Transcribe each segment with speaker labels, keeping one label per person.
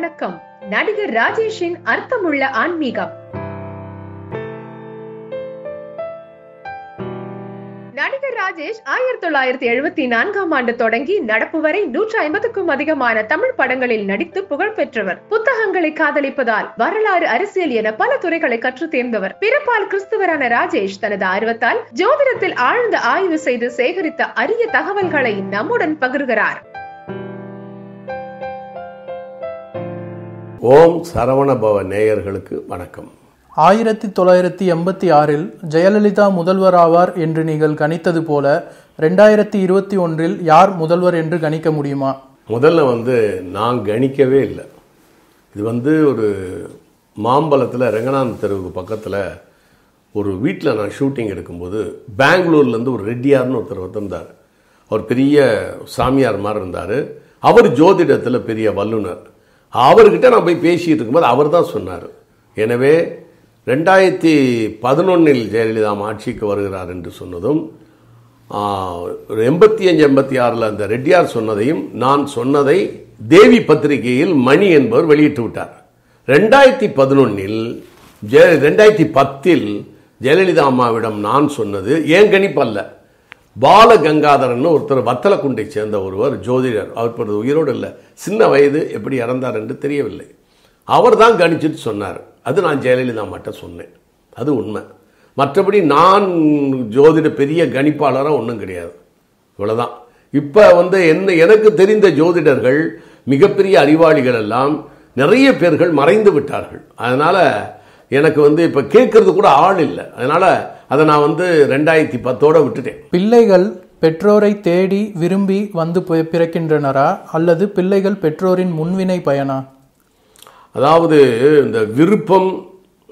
Speaker 1: வணக்கம். நடிகர் ராஜேஷின் அர்த்தமுள்ள ஆன்மீகம். நடிகர் ராஜேஷ் ஆயிரத்தி தொள்ளாயிரத்தி எழுபத்தி நான்காம் ஆண்டு தொடங்கி நடப்பு வரை நூற்றி ஐம்பதுக்கும் அதிகமான தமிழ் படங்களில் நடித்து புகழ் பெற்றவர். புத்தகங்களை காதலிப்பதால் வரலாறு அரசியல் என பல துறைகளை கற்று தேர்ந்தவர். பிறப்பால் கிறிஸ்துவரான ராஜேஷ் தனது ஆர்வத்தால் ஜோதிடத்தில் ஆழ்ந்த ஆய்வு செய்து சேகரித்த அரிய தகவல்களை நம்முடன் பகிர்கிறார்.
Speaker 2: ஓம் சரவண பவ நேயர்களுக்கு வணக்கம்.
Speaker 3: ஆயிரத்தி தொள்ளாயிரத்தி எண்பத்தி ஆறில் ஜெயலலிதா முதல்வர் ஆவார் என்று நீங்கள் கணித்தது போல ரெண்டாயிரத்தி இருபத்தி ஒன்றில் யார் முதல்வர் என்று கணிக்க முடியுமா?
Speaker 2: முதல்ல வந்து நான் கணிக்கவே இல்லை. இது வந்து ஒரு மாம்பலத்தில் ரெங்கநாதன் தெருவுக்கு பக்கத்தில் ஒரு வீட்டில் நான் ஷூட்டிங் எடுக்கும்போது பெங்களூர்லேருந்து ஒரு ரெட்டியார்னு ஒருத்தர் வந்திருந்தார் அவர் பெரிய சாமியார் மாதிரி இருந்தார். அவர் ஜோதிடத்தில் பெரிய வல்லுனர். அவர்கிட்ட நான் போய் பேசிகிட்டு இருக்கும்போது அவர் தான் சொன்னார். எனவே ரெண்டாயிரத்தி பதினொன்னில் ஜெயலலிதா ஆட்சிக்கு வருகிறார் என்று சொன்னதும் எண்பத்தி அஞ்சு எண்பத்தி ஆறில் அந்த ரெட்டியார் சொன்னதையும் நான் சொன்னதை தேவி பத்திரிகையில் மணி என்பவர் வெளியிட்டு விட்டார். ரெண்டாயிரத்தி பதினொன்னில் ஜெய ரெண்டாயிரத்தி பத்தில் ஜெயலலிதா அம்மாவிடம் நான் சொன்னது ஏன் கணிப்பல்ல பால கங்காதரன்னு ஒருத்தர் வத்தலக்குண்டை சேர்ந்த ஒருவர் ஜோதிடர். அவர் இப்பொழுது உயிரோடு இல்லை. சின்ன வயது எப்படி இறந்தார் என்று தெரியவில்லை. அவர் தான் கணிச்சிட்டு சொன்னார். அது நான் ஜெயலலிதா மட்டும் சொன்னேன். அது உண்மை. மற்றபடி நான் ஜோதிட பெரிய கணிப்பாளராக ஒன்றும் கிடையாது. இவ்வளோதான் இப்போ வந்து என்ன எனக்கு தெரிந்த ஜோதிடர்கள் மிகப்பெரிய அறிவாளிகள் எல்லாம் நிறைய பேர்கள் மறைந்து விட்டார்கள். அதனால் எனக்கு வந்து இப்போ கேட்கறது கூட ஆள் இல்லை. அதனால் அதை நான் வந்து ரெண்டாயிரத்தி பத்தோட விட்டுட்டேன்.
Speaker 3: பிள்ளைகள் பெற்றோரை தேடி விரும்பி வந்து பிறக்கின்றனரா? அல்லது பிள்ளைகள் பெற்றோரின் முன்வினை பயனா?
Speaker 2: அதாவது இந்த விருப்பம்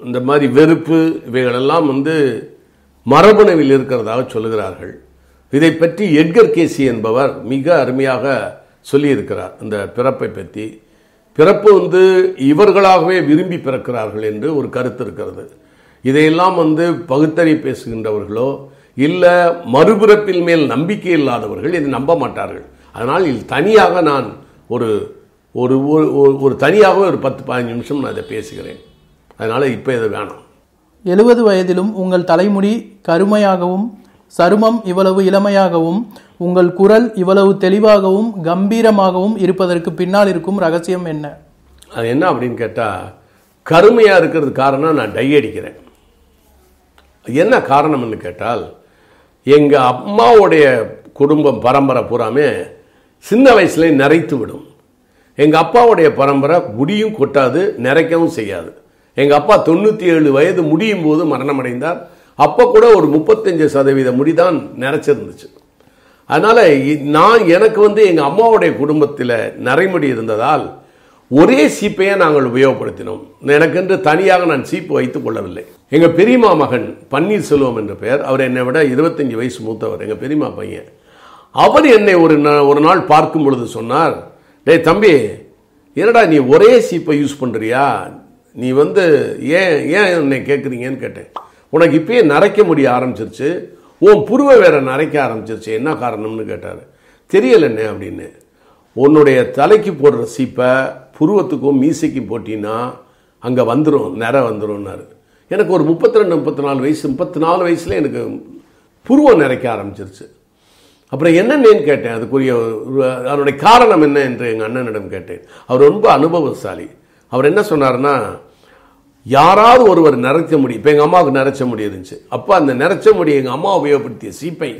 Speaker 2: இந்த மாதிரி வெறுப்பு இவைகளெல்லாம் வந்து மரபணுவில் இருக்கிறதாக சொல்லுகிறார்கள். இதை பற்றி எட்கர் கேசி என்பவர் மிக அருமையாக சொல்லியிருக்கிறார். இந்த பிறப்பை பற்றி. பிறப்பு வந்து இவர்களாகவே விரும்பி பிறக்கிறார்கள் என்று ஒரு கருத்து இருக்கிறது. இதையெல்லாம் வந்து பகுத்தறி பேசுகின்றவர்களோ இல்லை மறுபிறப்பில் மேல் நம்பிக்கை இல்லாதவர்கள் இதை நம்ப மாட்டார்கள். அதனால் இது தனியாக நான் ஒரு ஒரு ஒரு- தனியாகவே ஒரு பத்து பதினஞ்சு நிமிஷம் நான் இதை பேசுகிறேன். அதனால் இப்போ இது வேணாம்.
Speaker 3: எழுபது வயதிலும் உங்கள் தலைமுடி கருமையாகவும் சருமம் இவ்வளவு இளமையாகவும் உங்கள் குரல் இவ்வளவு தெளிவாகவும் கம்பீரமாகவும் இருப்பதற்கு பின்னால் இருக்கும் ரகசியம் என்ன?
Speaker 2: அது என்ன அப்படின்னு கேட்டால் கருமையாக இருக்கிறது காரணம் நான் டை அடிக்கிறேன். என்ன காரணம்னு கேட்டால் எங்கள் அம்மாவுடைய குடும்பம் பரம்பரை பூராமே சின்ன வயசுலேயே நிறைத்து விடும். எங்கள் அப்பாவுடைய பரம்பரை முடியும் கொட்டாது நிறைக்கவும் செய்யாது. எங்கள் அப்பா தொண்ணூற்றி ஏழு வயது முடியும் போது மரணமடைந்தார். அப்போ கூட ஒரு முப்பத்தஞ்சு சதவீத முடிதான் நிறைச்சிருந்துச்சு அதனால நான் எனக்கு வந்து எங்கள் அம்மாவுடைய குடும்பத்தில் நரைமுடி இருந்ததால் ஒரே சீப்பையே நாங்கள் உபயோகப்படுத்தினோம். எனக்கென்று தனியாக நான் சீப்பு வைத்துக் கொள்ளவில்லை. எங்கள் பெரியம்மா மகன் பன்னீர்செல்வம் என்ற பெயர் அவர் என்னை விட இருபத்தஞ்சு வயசு மூத்தவர் எங்கள் பெரியம்மா பையன். அவர் என்னை ஒரு ஒரு நாள் பார்க்கும் பொழுது சொன்னார் டேய் தம்பி என்னடா நீ ஒரே சீப்பை யூஸ் பண்ணுறியா நீ வந்து ஏன் ஏன் என்னை கேட்குறீங்கன்னு கேட்டேன். உனக்கு இப்பயே நரைக்க முடிய ஆரம்பிச்சிருச்சு. உன் புருவை வேற நரைக்க ஆரம்பிச்சிருச்சு. என்ன காரணம்னு கேட்டார். தெரியலண்ணே அப்படின்னு. உன்னுடைய தலைக்கு போடுற சீப்பை புருவத்துக்கும் மீசைக்கும் போட்டின்னா அங்கே வந்துடும் நிறம் வந்துடும்னாரு எனக்கு ஒரு முப்பத்தி ரெண்டு முப்பத்தி நாலு வயசு முப்பத்தி நாலு வயசில் எனக்கு புருவம் நிறைக்க ஆரம்பிச்சிருச்சு. அப்புறம் என்னன்னு கேட்டேன். அதுக்குரிய அதனுடைய காரணம் என்ன என்று எங்கள் அண்ணனிடம் கேட்டேன். அவர் ரொம்ப அனுபவசாலி. அவர் என்ன சொன்னார்னா யாராவது ஒருவர் நிறைச்ச முடி இப்போ எங்கள் அம்மாவுக்கு நிறைச்ச முடி இருந்துச்சு. அப்போ அந்த நிறைச்ச முடி எங்கள் அம்மா உபயோகப்படுத்திய சீப்பை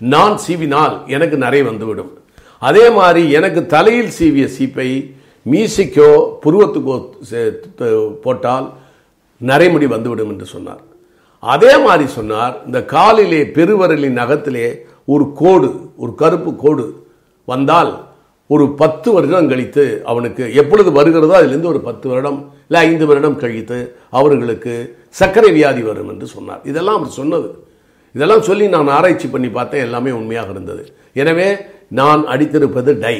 Speaker 2: நான் சீவினால் எனக்கு நிறைய வந்துவிடும். அதே மாதிரி எனக்கு தலையில் சீவிய சீப்பை மீசைக்கோ புருவத்துக்கோ போட்டால் நரைமுடி வந்துவிடும் என்று சொன்னார். அதே மாதிரி சொன்னார் இந்த காலிலே பெருவரலின் நகத்திலே ஒரு கோடு ஒரு கருப்பு கோடு வந்தால் ஒரு பத்து வருடம் கழித்து அவனுக்கு எப்பொழுது வருகிறதோ அதிலிருந்து ஒரு பத்து வருடம் இல்லை ஐந்து வருடம் கழித்து அவர்களுக்கு சர்க்கரை வியாதி வரும் என்று சொன்னார். இதெல்லாம் அவர் சொன்னது. இதெல்லாம் சொல்லி நான் ஆராய்ச்சி பண்ணி பார்த்தேன் எல்லாமே உண்மையாக இருந்தது. எனவே நான் அடித்திருப்பது டை.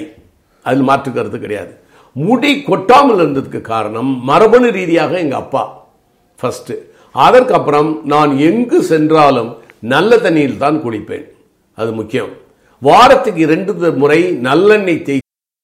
Speaker 2: அதில் மாற்று கருத்து கிடையாது. முடி கொட்டாமல் இருந்ததுக்கு காரணம் மரபணு ரீதியாக எங்க அப்பா. ஃபர்ஸ்ட் அதற்கப்புறம் நான் எங்கு சென்றாலும் நல்ல தண்ணியில் தான் குளிப்பேன். அது முக்கியம். வாரத்துக்கு இரண்டு முறை நல்லெண்ணெய் தேய்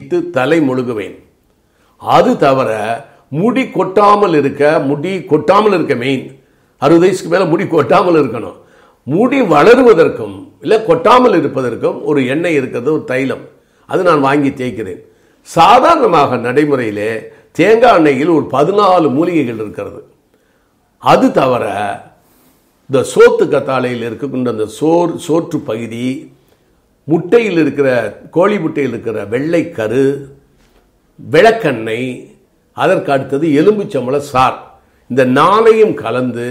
Speaker 2: வைத்து தலை முழுகுவேன். அது தவிர முடி கொட்டாமல் இருக்க முடி கொட்டாமல் இருக்க மெயின் அறுபது வயசுக்கு மேலே முடி கொட்டாமல் இருக்கணும். முடி வளருவதற்கும் இல்லை கொட்டாமல் இருப்பதற்கும் ஒரு எண்ணெய் இருக்கிறது ஒரு தைலம். அது நான் வாங்கி தேய்க்கிறேன். சாதாரணமாக நடைமுறையிலே தேங்காய் எண்ணெயில் ஒரு பதினாலு மூலிகைகள் இருக்கிறது. அது தவிர இந்த சோத்து கத்தாழையில் இருக்கக்கூடிய அந்த சோர் சோற்று பகுதி முட்டையில் இருக்கிற கோழி முட்டையில் இருக்கிற வெள்ளைக்கரு விளக்கெண்ணெய் அதற்கு அடுத்தது எலும்புச்சம்பள சார். இந்த நாளையும் கலந்து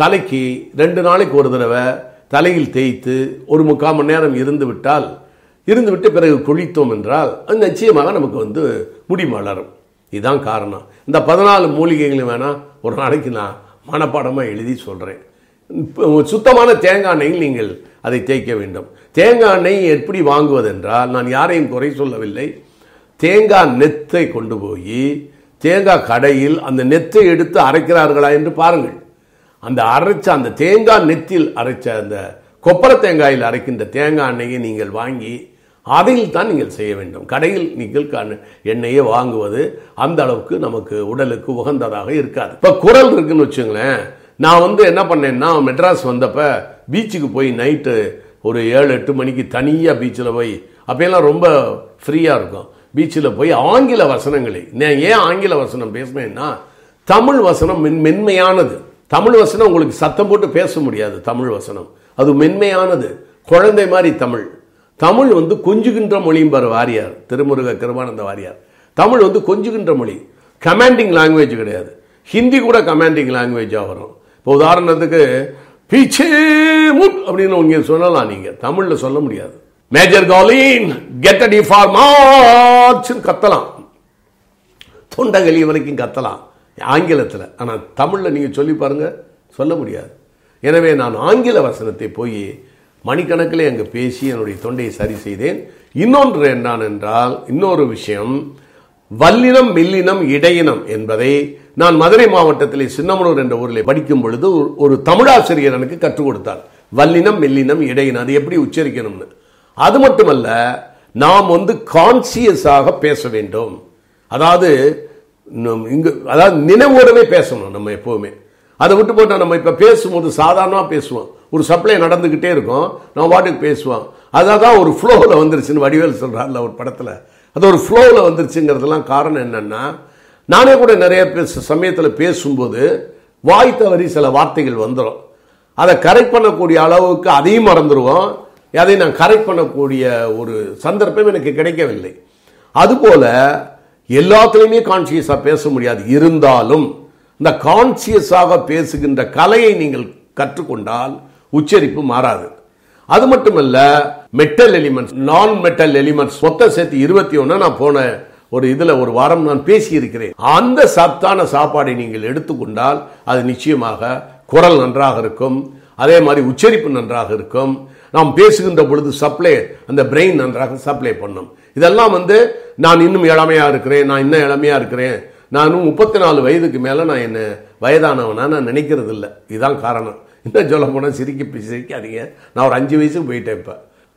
Speaker 2: தலைக்கு ரெண்டு நாளைக்கு ஒரு தடவை தலையில் தேய்த்து ஒரு முக்கால் மணி நேரம் இருந்து விட்டால் இருந்துவிட்டு பிறகு குளித்தோம் என்றால் அது நிச்சயமாக நமக்கு வந்து முடி மலரும். இதுதான் காரணம். இந்த பதினாலு மூலிகைகளும் வேணால் ஒரு நாளைக்கு நான் மனப்பாடமாக எழுதி சொல்கிறேன் சுத்தமான தேங்காய் எண்ணெயில் நீங்கள் அதை தேய்க்க வேண்டும். தேங்காய் எண்ணெய் எப்படி வாங்குவதென்றால் நான் யாரையும் குறை சொல்லவில்லை. தேங்காய் நெத்தை கொண்டு போய் தேங்காய் கடையில் அந்த நெத்தை எடுத்து அரைக்கிறார்களா என்று பாருங்கள். அந்த அரைச்ச அந்த தேங்காய் நெத்தில் அரைச்ச அந்த கொப்பரை தேங்காயில் அரைக்கின்ற தேங்காய் எண்ணெயை நீங்கள் வாங்கி அதில் தான் நீங்கள் செய்ய வேண்டும். கடையில் நீங்கள் எண்ணெயை வாங்குவது அந்த அளவுக்கு நமக்கு உடலுக்கு உகந்ததாக இருக்காது. இப்போ குரல் இருக்குன்னு வச்சுங்களேன். நான் வந்து என்ன பண்ணேன்னா மெட்ராஸ் வந்தப்ப பீச்சுக்கு போய் நைட்டு ஒரு ஏழு எட்டு மணிக்கு தனியாக பீச்சில் போய் அப்போயெல்லாம் ரொம்ப ஃப்ரீயாக இருக்கும். பீச்சில் போய் ஆங்கில வசனங்களை நான் ஏன் ஆங்கில வசனம் பேசுனேன்னா தமிழ் வசனம் மென் மென்மையானது. தமிழ் வசனம் உங்களுக்கு சத்தம் போட்டு பேச முடியாது தமிழ் வசனம். அது மென்மையானது. குழந்தை மாதிரி தமிழ். தமிழ் வந்து கொஞ்சுகின்ற மொழியும்பார் வாரியார். திருமுருக கிருபானந்த வாரியார். தமிழ் வந்து கொஞ்சுகின்ற மொழி. கமாண்டிங் லாங்குவேஜ் கிடையாது. ஹிந்தி கூட கமாண்டிங் லாங்குவேஜாக வரும். இப்போ உதாரணத்துக்கு பீச்சே அப்படின்னு உங்க சொல்லலாம் நீங்க. தமிழ்ல சொல்ல முடியாது. மேஜர் காலின் கெட் அடி ஃபார் மார்ச்னு கத்தலாம். தொண்டகலி வரைக்கும் கத்தலாம். ஆங்கிலத்தில். ஆனால் தமிழில் நீங்கள் சொல்லி பாருங்க சொல்ல முடியாது. எனவே நான் ஆங்கில வசனத்தை போய் மணிக்கணக்கில் அங்கே பேசி என்னுடைய தொண்டையை சரி செய்தேன். இன்னொன்று என்னான் என்றால் இன்னொரு விஷயம். வல்லினம் மில்லினம் இடையினம் என்பதை நான் மதுரை மாவட்டத்திலே சின்னமனூர் என்ற ஊரில் படிக்கும் பொழுது ஒரு- தமிழாசிரியர் எனக்கு கற்றுக் கொடுத்தார். வல்லினம் மெல்லினம் இடையினம் அது எப்படி உச்சரிக்கணும்னு. அது மட்டுமல்ல நாம் வந்து கான்சியஸாக பேச வேண்டும். அதாவது நம் அதாவது நினைவோடவே பேசணும் நம்ம எப்போவுமே. அதை விட்டு போட்டால் நம்ம இப்போ பேசும்போது சாதாரணமாக பேசுவோம். ஒரு சப்ளை நடந்துக்கிட்டே இருக்கும். நம்ம பாட்டுக்கு பேசுவோம். அதான் தான் ஒரு ஃப்ளோவில் வந்துருச்சுன்னு வடிவேல் சொல்கிறார்ல ஒரு படத்தில். அது ஒரு ஃப்ளோவில் வந்துருச்சுங்கிறதுலாம் காரணம் என்னென்னா நானே கூட நிறைய பேச சமயத்தில் பேசும்போது வாய் தவறி சில வார்த்தைகள் வந்துடும் அதை கரெக்ட் பண்ணக்கூடிய அளவுக்கு அதையும் மறந்துடுவோம் அதை நான் கரெக்ட் பண்ணக்கூடிய ஒரு சந்தர்ப்பம் எனக்கு கிடைக்கவில்லை. அதுபோல் எல்லாத்துலேயுமே கான்சியஸாக பேச முடியாது. இருந்தாலும் இந்த கான்சியஸாக பேசுகின்ற கலையை நீங்கள் கற்றுக்கொண்டால் உச்சரிப்பு மாறாது. அது மட்டும் இல்ல மெட்டல் எலிமெண்ட்ஸ் நான் மெட்டல் எலிமெண்ட்ஸ் மொத்த சேர்த்து இருபத்தி ஒன்னு நான் போன ஒரு இதுல ஒரு வாரம் நான் பேசி இருக்கிறேன் அந்த சத்தான சாப்பாடை நீங்கள் எடுத்துக்கொண்டால் அது நிச்சயமாக குரல் நன்றாக இருக்கும். அதே மாதிரி உச்சரிப்பு நன்றாக இருக்கும். நாம் பேசுகின்ற பொழுது சப்ளை அந்த பிரெயின் நன்றாக சப்ளை பண்ணும். இதெல்லாம் வந்து நான் இன்னும் இளமையா இருக்கிறேன் நான் இன்னும் இளமையா இருக்கிறேன். நானும் முப்பத்தி நாலு வயதுக்கு மேல நான் என்ன வயதானவனா நான் நினைக்கிறது இல்லை இதுதான் காரணம். இன்னும் சொல்ல போனால் சிரிக்க சிரிக்காதீங்க. நான் ஒரு அஞ்சு வயசுக்கு போயிட்டேன் இப்போ.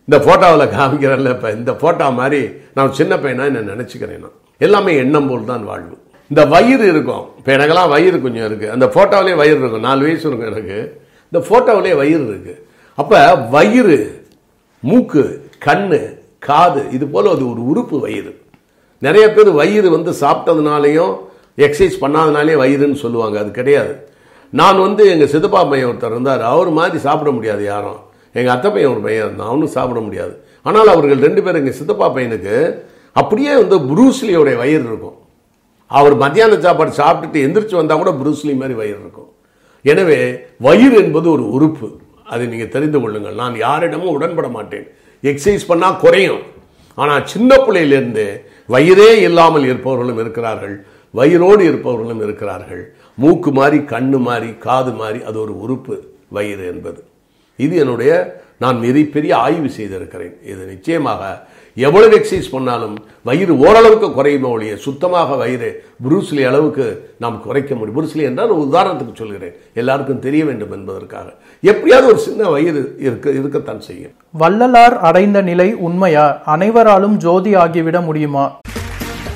Speaker 2: இந்த ஃபோட்டோவில் காமிக்கிறேன்ல இப்போ. இந்த ஃபோட்டோ மாதிரி நான் சின்ன பையனா என்ன நினச்சிக்கிறேன் நான். எல்லாமே எண்ணம் போல் தான் வாழ்வு. இந்த வயிறு இருக்கும். இப்போ எனக்கெல்லாம் வயிறு கொஞ்சம் இருக்குது அந்த ஃபோட்டோவிலே வயிறு இருக்கும். நாலு வயசு இருக்கும் எனக்கு. இந்த ஃபோட்டோவிலே வயிறு இருக்குது அப்போ வயிறு மூக்கு கண் காது இது போல் அது ஒரு உறுப்பு வயிறு. நிறைய பேர் வயிறு வந்து சாப்பிட்டதுனாலையும் எக்ஸசைஸ் பண்ணாதனாலே வயிறுன்னு சொல்லுவாங்க. அது கிடையாது. நான் வந்து எங்கள் சித்தப்பா பையன் ஒருத்தர் இருந்தார். அவர் மாதிரி சாப்பிட முடியாது யாரும். எங்கள் அத்தை பையன் ஒரு பையன் இருந்தான். அவனும் சாப்பிட முடியாது. ஆனால் அவர்கள் ரெண்டு பேரும் எங்கள் சித்தப்பா பையனுக்கு அப்படியே வந்து புரூஸ்லியோடைய வயிறு இருக்கும். அவர் மத்தியான சாப்பாடு சாப்பிட்டுட்டு எந்திரிச்சு வந்தால் கூட புரூஸ்லி மாதிரி வயிறு இருக்கும். எனவே வயிறு என்பது ஒரு உறுப்பு. அதை நீங்கள் தெரிந்து கொள்ளுங்கள். நான் யாரிடமும் உடன்பட மாட்டேன். எக்ஸசைஸ் பண்ணால் குறையும். ஆனால் சின்ன பிள்ளையிலிருந்து வயிறே இல்லாமல் இருப்பவர்களும் இருக்கிறார்கள். வயிறோடு இருப்பவர்களும் இருக்கிறார்கள். மூக்கு மாறி கண்ணு மாதிரி காது மாறி அது ஒரு உறுப்பு வயிறு என்பது. இது என்னுடைய நான் மிகப்பெரிய ஆய்வு செய்திருக்கிறேன். இது நிச்சயமாக எவ்வளவு எக்ஸசைஸ் பண்ணாலும் வயிறு ஓரளவுக்கு குறையுமே ஒழிய சுத்தமாக வயிறு புரூஸ்லி அளவுக்கு நாம் குறைக்க முடியும். புரூஸ்லி என்றால் ஒரு உதாரணத்துக்கு சொல்கிறேன். எல்லாருக்கும் தெரிய வேண்டும் என்பதற்காக. எப்படியாவது ஒரு சின்ன வயிறு இருக்க இருக்கத்தான் செய்யும்.
Speaker 3: வள்ளலார் அடைந்த நிலை உண்மையா? அனைவராலும் ஜோதி ஆகிவிட முடியுமா?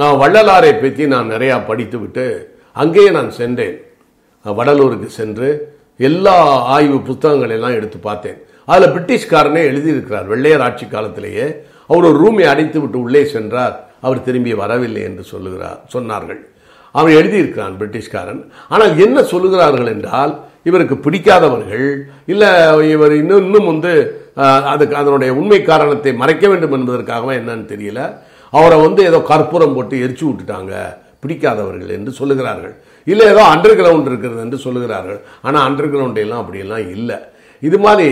Speaker 2: நான் வள்ளலாரை பற்றி நான் நிறையா படித்து விட்டு அங்கேயே நான் சென்றேன். வடலூருக்கு சென்று எல்லா ஆய்வு புத்தகங்களெல்லாம் எடுத்து பார்த்தேன். அதில் பிரிட்டிஷ்காரனே எழுதியிருக்கிறார் வெள்ளையர் ஆட்சி காலத்திலேயே. அவர் ஒரு ரூமை அடைத்து விட்டு உள்ளே சென்றார். அவர் திரும்பி வரவில்லை என்று சொல்லுகிறார் சொன்னார்கள். அவன் எழுதியிருக்கிறான் பிரிட்டிஷ்காரன். ஆனால் என்ன சொல்லுகிறார்கள் என்றால் இவருக்கு பிடிக்காதவர்கள் இல்லை இவர் இன்னும் இன்னும் வந்து அதுக்கு அதனுடைய உண்மை காரணத்தை மறைக்க வேண்டும் என்பதற்காகவே என்னன்னு தெரியல. அவரை வந்து ஏதோ கற்பூரம் போட்டு எரிச்சு விட்டுட்டாங்க. பிடிக்காதவர்கள் என்று சொல்லுகிறார்கள். இல்லை ஏதோ அண்டர் கிரவுண்ட் இருக்கிறது என்று சொல்லுகிறார்கள். ஆனால் அண்டர் கிரவுண்ட் எல்லாம் அப்படியெல்லாம் இல்லை. இது மாதிரி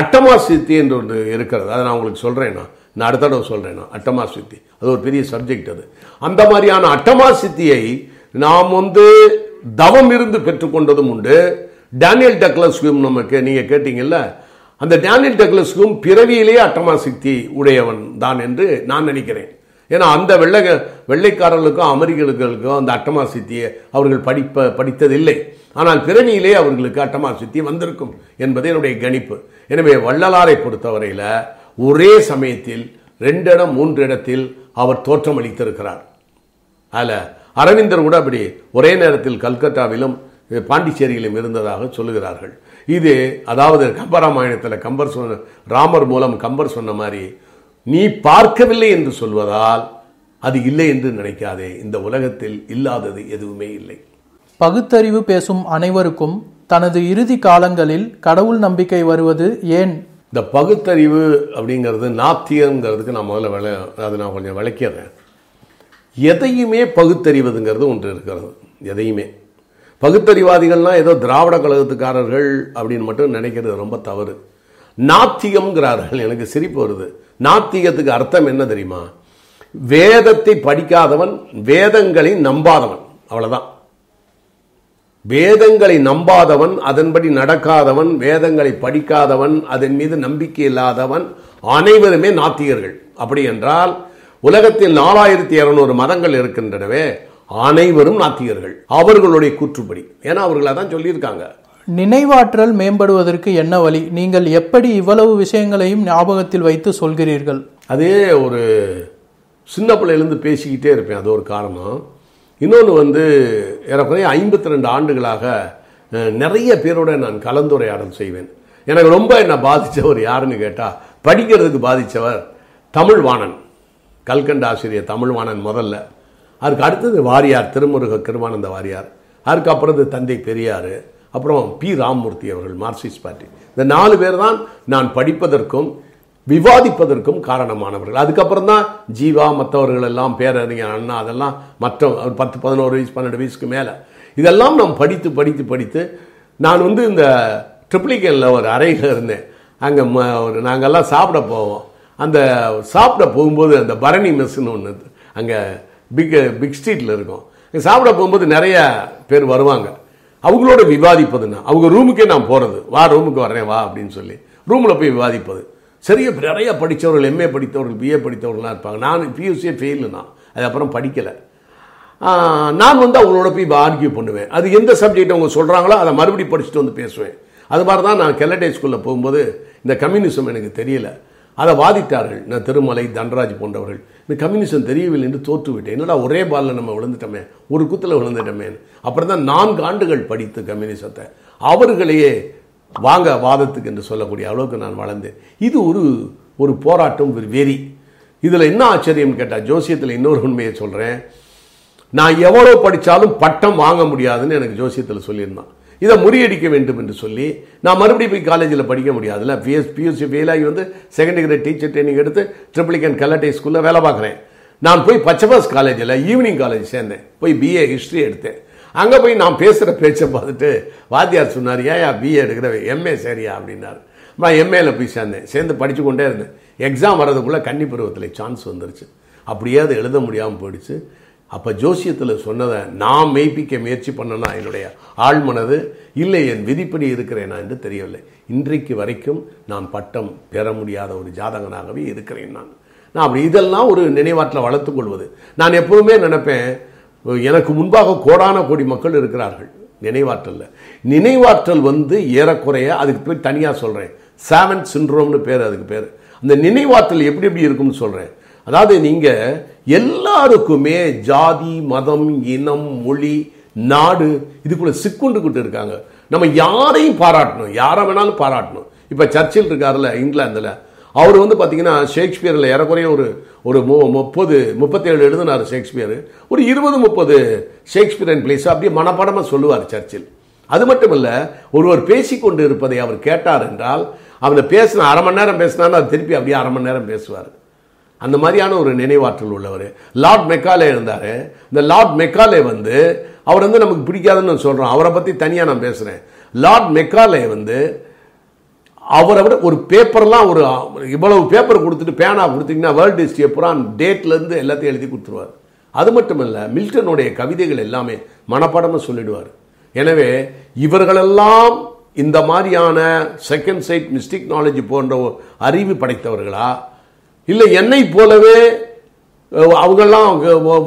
Speaker 2: அட்டமா சித்தி என்று ஒன்று இருக்கிறது. அதை நான் உங்களுக்கு சொல்கிறேன் நான் நான் அடுத்த தடவை சொல்கிறேன் நான் அட்டமா சித்தி அது ஒரு பெரிய சப்ஜெக்ட் அது. அந்த மாதிரியான அட்டமா சித்தியை நாம் வந்து தவம் இருந்து பெற்றுக்கொண்டதும் உண்டு. டேனியல் டக்ளஸ்கும் நமக்கு நீங்கள் கேட்டீங்கல்ல? அந்த டேனியல் டக்ளஸ்கும் பிறவியிலேயே அட்டமா சித்தி உடையவன் தான் என்று நான் நினைக்கிறேன். ஏன்னா அந்த வெள்ளை வெள்ளைக்காரர்களுக்கும் அமெரிக்கர்களுக்கும் அந்த அட்டமா சித்தியை அவர்கள் படிப்ப படித்ததில்லை. ஆனால் திறமையிலே அவர்களுக்கு அட்டமா சித்தி வந்திருக்கும் என்பது என்னுடைய கணிப்பு. எனவே வள்ளலாரை பொறுத்தவரையில் ஒரே சமயத்தில் ரெண்டு இடம் மூன்று இடத்தில் அவர் தோற்றமளித்திருக்கிறார் அதில் அரவிந்தர் கூட அப்படி ஒரே நேரத்தில் கல்கத்தாவிலும் பாண்டிச்சேரியிலும் இருந்ததாக சொல்லுகிறார்கள். இது அதாவது கம்பராமாயணத்தில் கம்பர் சொன்ன ராமர் மூலம் கம்பர் சொன்ன மாதிரி நீ பார்க்கவில்லை என்று சொல்வதால் அது இல்லை என்று நினைக்காதே. இந்த உலகத்தில் இல்லாதது எதுவுமே இல்லை.
Speaker 3: பகுத்தறிவு பேசும் அனைவருக்கும் தனது இறுதி காலங்களில் கடவுள் நம்பிக்கை வருவது ஏன்?
Speaker 2: இந்த பகுத்தறிவு அப்படிங்கிறது நாத்தியங்கிறதுக்கு நான் முதல்ல விளை அதை நான் கொஞ்சம் விளக்கிறேன் எதையுமே பகுத்தறிவதுங்கிறது ஒன்று இருக்கிறது. எதையுமே. பகுத்தறிவாதிகள்லாம் ஏதோ திராவிட கழகத்துக்காரர்கள் அப்படின்னு மட்டும் நினைக்கிறது ரொம்ப தவறு. நாத்திகம்ங்கிறார்கள். எனக்கு சிரிப்பு வருது. நாத்திகத்துக்கு அர்த்தம் என்ன தெரியுமா? வேதத்தை படிக்காதவன் வேதங்களை நம்பாதவன். அவ்வளவுதான். வேதங்களை நம்பாதவன் அதன்படி நடக்காதவன் வேதங்களை படிக்காதவன் அதன் மீது நம்பிக்கை இல்லாதவன் அனைவருமே நாத்திகர்கள். அப்படி என்றால் உலகத்தில் நாலாயிரத்தி இருநூறு மதங்கள் இருக்கின்றனவே அனைவரும் நாத்திகர்கள். அவர்களுடைய கூற்றுப்படி. ஏன்னா அவர்கள் அதான் சொல்லியிருக்காங்க.
Speaker 3: நினைவாற்றல் மேம்படுவதற்கு என்ன வழி? நீங்கள் எப்படி இவ்வளவு விஷயங்களையும் ஞாபகத்தில் வைத்து சொல்கிறீர்கள்?
Speaker 2: அதே ஒரு சின்ன பிள்ளையிலேருந்து பேசிக்கிட்டே இருப்பேன். அது ஒரு காரணம். இன்னொன்று வந்து ஏறக்குறைய ஐம்பத்தி ரெண்டு ஆண்டுகளாக நிறைய பேரோட நான் கலந்துரையாடல் செய்வேன். எனக்கு ரொம்ப என்னை பாதித்தவர் யாருன்னு கேட்டால் படிக்கிறதுக்கு பாதித்தவர் தமிழ்வாணன். கல்கண்ட ஆசிரியர் தமிழ்வாணன் முதல்ல. அதுக்கு அடுத்தது வாரியார் திருமுருக கிருமானந்த வாரியார். அதுக்கப்புறம் தந்தை பெரியார். அப்புறம் பி. ராமமூர்த்தி அவர்கள் மார்க்சிஸ்ட் பார்ட்டி. இந்த நாலு பேர் தான் நான் படிப்பதற்கும் விவாதிப்பதற்கும் காரணமானவர்கள். அதுக்கப்புறம் தான் ஜீவா மற்றவர்கள் எல்லாம் பேரறிஞர் அண்ணா அதெல்லாம் மற்ற ஒரு பத்து பதினோரு வயசு பன்னெண்டு வயசுக்கு மேலே. இதெல்லாம் நான் படித்து படித்து படித்து நான் வந்து இந்த ட்ரிப்ளிகனில் ஒரு அறையில் இருந்தேன். அங்கே ஒரு நாங்கெல்லாம் சாப்பிட போவோம். அந்த சாப்பிட போகும்போது அந்த பரணி மெஸ்ஸுன்னு ஒன்று அங்கே பிக் பிக் ஸ்ட்ரீட்டில் இருக்கும். சாப்பிட போகும்போது நிறைய பேர் வருவாங்க. அவங்களோட விவாதிப்பதுன்னா அவங்க ரூமுக்கே நான் போகிறது வா ரூமுக்கு வர்றேன் வா அப்படின்னு சொல்லி. ரூமில் போய் விவாதிப்பது. சரிய நிறைய படித்தவர்கள் எம்ஏ படித்தவர்கள் பிஏ படித்தவர்கள்லாம் இருப்பாங்க. நான் பியூசியே ஃபெயிலு நான் அது அப்புறம் படிக்கலை. நான் வந்து அவங்களோட போய் ஆர்கியூ பண்ணுவேன். அது எந்த சப்ஜெக்ட் அவங்க சொல்கிறாங்களோ அதை மறுபடியும் படிச்சுட்டு வந்து பேசுவேன். அது மாதிரி தான் நான் கெல்லடே ஸ்கூலில் போகும்போது இந்த கம்யூனிசம் எனக்கு தெரியலை. அதை வாதிட்டார்கள். நான் திருமலை தன்ராஜ் போன்றவர்கள். இந்த கம்யூனிசம் தெரியவில்லை என்று தோற்றுவிட்டேன். என்னடா ஒரே பாலில் நம்ம விழுந்துட்டோமே? ஒரு குத்தில் விழுந்துட்டோமே? அப்புறம் தான் நான்கு ஆண்டுகள் படித்து கம்யூனிசத்தை. அவர்களையே வாங்க வாதத்துக்கு என்று சொல்லக்கூடிய அளவுக்கு நான் வளர்ந்தேன். இது ஒரு ஒரு போராட்டம் ஒரு வெறி. இதில் என்ன ஆச்சரியம் கேட்டால் ஜோசியத்தில் இன்னொரு உண்மையை சொல்கிறேன் நான் எவ்வளோ படித்தாலும் பட்டம் வாங்க முடியாதுன்னு எனக்கு ஜோசியத்தில் சொல்லியிருந்தான். இதை முறியடிக்க வேண்டும் என்று சொல்லி நான் மறுபடியும் போய் காலேஜில் படிக்க முடியாதுல்ல. பிஎஸ் பியூசி ஃபெயிலாகி வந்து செகண்ட் கிரேட் டீச்சர் ட்ரைனிங் எடுத்து ட்ரிபிளிகன் கலட்டை ஸ்கூலில் வேலை பார்க்குறேன். நான் போய் பச்சபாஸ் காலேஜில் ஈவினிங் காலேஜ் சேர்ந்தேன். போய் பிஏ ஹிஸ்ட்ரி எடுத்தேன். அங்கே போய் நான் பேசுகிற பேச்சை பார்த்துட்டு வாத்தியார் சொன்னார் ஏன் பிஏ எடுக்கிற எம்ஏ சரியா? அப்படின்னாரு. நான் எம்ஏல போய் சேர்ந்தேன். சேர்ந்து படித்து கொண்டே இருந்தேன். எக்ஸாம் வர்றதுக்குள்ளே கன்னி பருவத்தில் சான்ஸ் வந்துருச்சு. அப்படியே அதை எழுத முடியாமல் போயிடுச்சு. அப்போ ஜோசியத்தில் சொன்னதை நான் மெய்ப்பிக்க முயற்சி பண்ணனா என்னுடைய ஆழ்மனது இல்லை என் விதிப்படி இருக்கிறேனா? என்று தெரியவில்லை. இன்றைக்கு வரைக்கும் நான் பட்டம் பெற முடியாத ஒரு ஜாதகனாகவே இருக்கிறேன் நான். நான் அப்படி இதெல்லாம் ஒரு நினைவாற்றலை வளர்த்துக்கொள்வது நான் எப்போதுமே நினைப்பேன் எனக்கு முன்பாக கோடான கோடி மக்கள் இருக்கிறார்கள். நினைவாற்றலில் நினைவாற்றல் வந்து ஏறக்குறைய அதுக்கு போய் தனியாக சொல்கிறேன் செவன் சிண்ட்ரோம்னு பேர் அதுக்கு பேர். அந்த நினைவாற்றல் எப்படி எப்படி இருக்கும்னு சொல்கிறேன் அதாவது நீங்கள் எல்லாருக்குமே ஜாதி மதம் இனம் மொழி நாடு இதுக்குள்ள கொண்டு இருக்காங்க. நம்ம யாரையும் பாராட்டணும். யாரை வேணாலும் பாராட்டணும். இப்போ சர்ச்சில் இருக்காருல்ல இங்கிலாந்தில். அவர் வந்து பார்த்தீங்கன்னா ஷேக்ஸ்பியரில் ஏறக்குறைய ஒரு ஒரு மு முப்பது முப்பத்தேழு எழுதினார் ஷேக்ஸ்பியர். ஒரு இருபது முப்பது ஷேக்ஸ்பியரன் பிளேஸ் அப்படியே மனப்படமாக சொல்லுவார் சர்ச்சில். அது மட்டும் இல்லை ஒருவர் பேசிக்கொண்டு இருப்பதை அவர் கேட்டார் என்றால் அவனை பேசின அரை மணி நேரம் பேசினாலும் அது திருப்பி அப்படியே அரை மணி நேரம் பேசுவார். அந்த மாதிரியான ஒரு நினைவாற்றல் உள்ளவர். லார்ட் மெக்காலே இருந்தார். இந்த லார்ட் மெக்காலே வந்து அவர் வந்து நமக்கு பிடிக்காதுன்னு சொல்கிறோம் அவரை பற்றி தனியாக நான் பேசுகிறேன் லார்ட் மெக்காலே வந்து அவரை விட ஒரு பேப்பர்லாம் ஒரு இவ்வளவு பேப்பர் கொடுத்துட்டு பேனா கொடுத்தீங்கன்னா வேர்ல்டு ஹிஸ்ட்ரி பூரா டேட்லேருந்து எல்லாத்தையும் எழுதி கொடுத்துருவார். அது மட்டும் இல்லை மில்டனுடைய கவிதைகள் எல்லாமே மனப்பாடமாக சொல்லிடுவார். எனவே இவர்களெல்லாம் இந்த மாதிரியான செகண்ட் சைட் மிஸ்டிக் நாலேஜ் போன்ற ஒரு அறிவு படைத்தவர்களா? இல்லை என்னை போலவே அவங்கெல்லாம்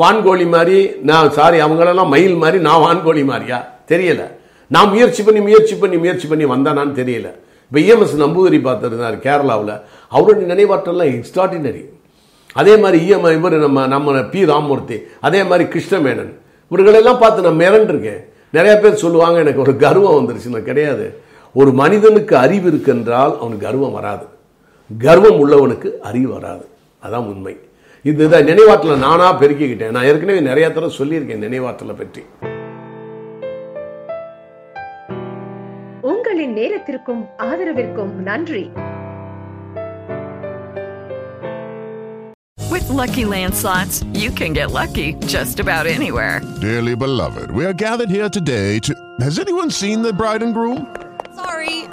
Speaker 2: வான்கோழி மாதிரி நான் சாரி அவங்களெல்லாம் மயில் மாதிரி நான் வான்கோழி மாதிரியா? தெரியல. நான் முயற்சி பண்ணி முயற்சி பண்ணி முயற்சி பண்ணி வந்தானான்னு தெரியல. இப்போ இஎம்எஸ் நம்பூதிரி பார்த்துருந்தார் கேரளாவில். அவருடைய நினைவாற்றல்லாம் எக்ஸ்ட்ராடினரி அதே மாதிரி இஎம்ஐ இவர் நம்ம நம்ம பி ராமமூர்த்தி அதே மாதிரி கிருஷ்ணமேனன். இவர்களெல்லாம் பார்த்து நான் மிரண்டிருக்கேன். நிறைய பேர் சொல்லுவாங்க எனக்கு ஒரு கர்வம் வந்துருச்சு நான் கிடையாது. ஒரு மனிதனுக்கு அறிவு இருக்குன்றால் அவனுக்கு கர்வம் வராது. கர்வம் உள்ளவனுக்கு அறிவு வராது அதான் உண்மை இதுதான் நினைவாற்றலை நானா பெருக்கிக்கிட்டேன் நான் ஏற்கனவே நிறைய தடவை சொல்லியிருக்கேன் நினைவாற்றலை பற்றி
Speaker 1: உங்களின் நேரத்திற்கும் ஆதரவிற்கும் நன்றி
Speaker 4: With Lucky Land slots, you can get lucky just about anywhere.
Speaker 5: Dearly beloved, we are gathered here today to. Has anyone seen the bride and groom?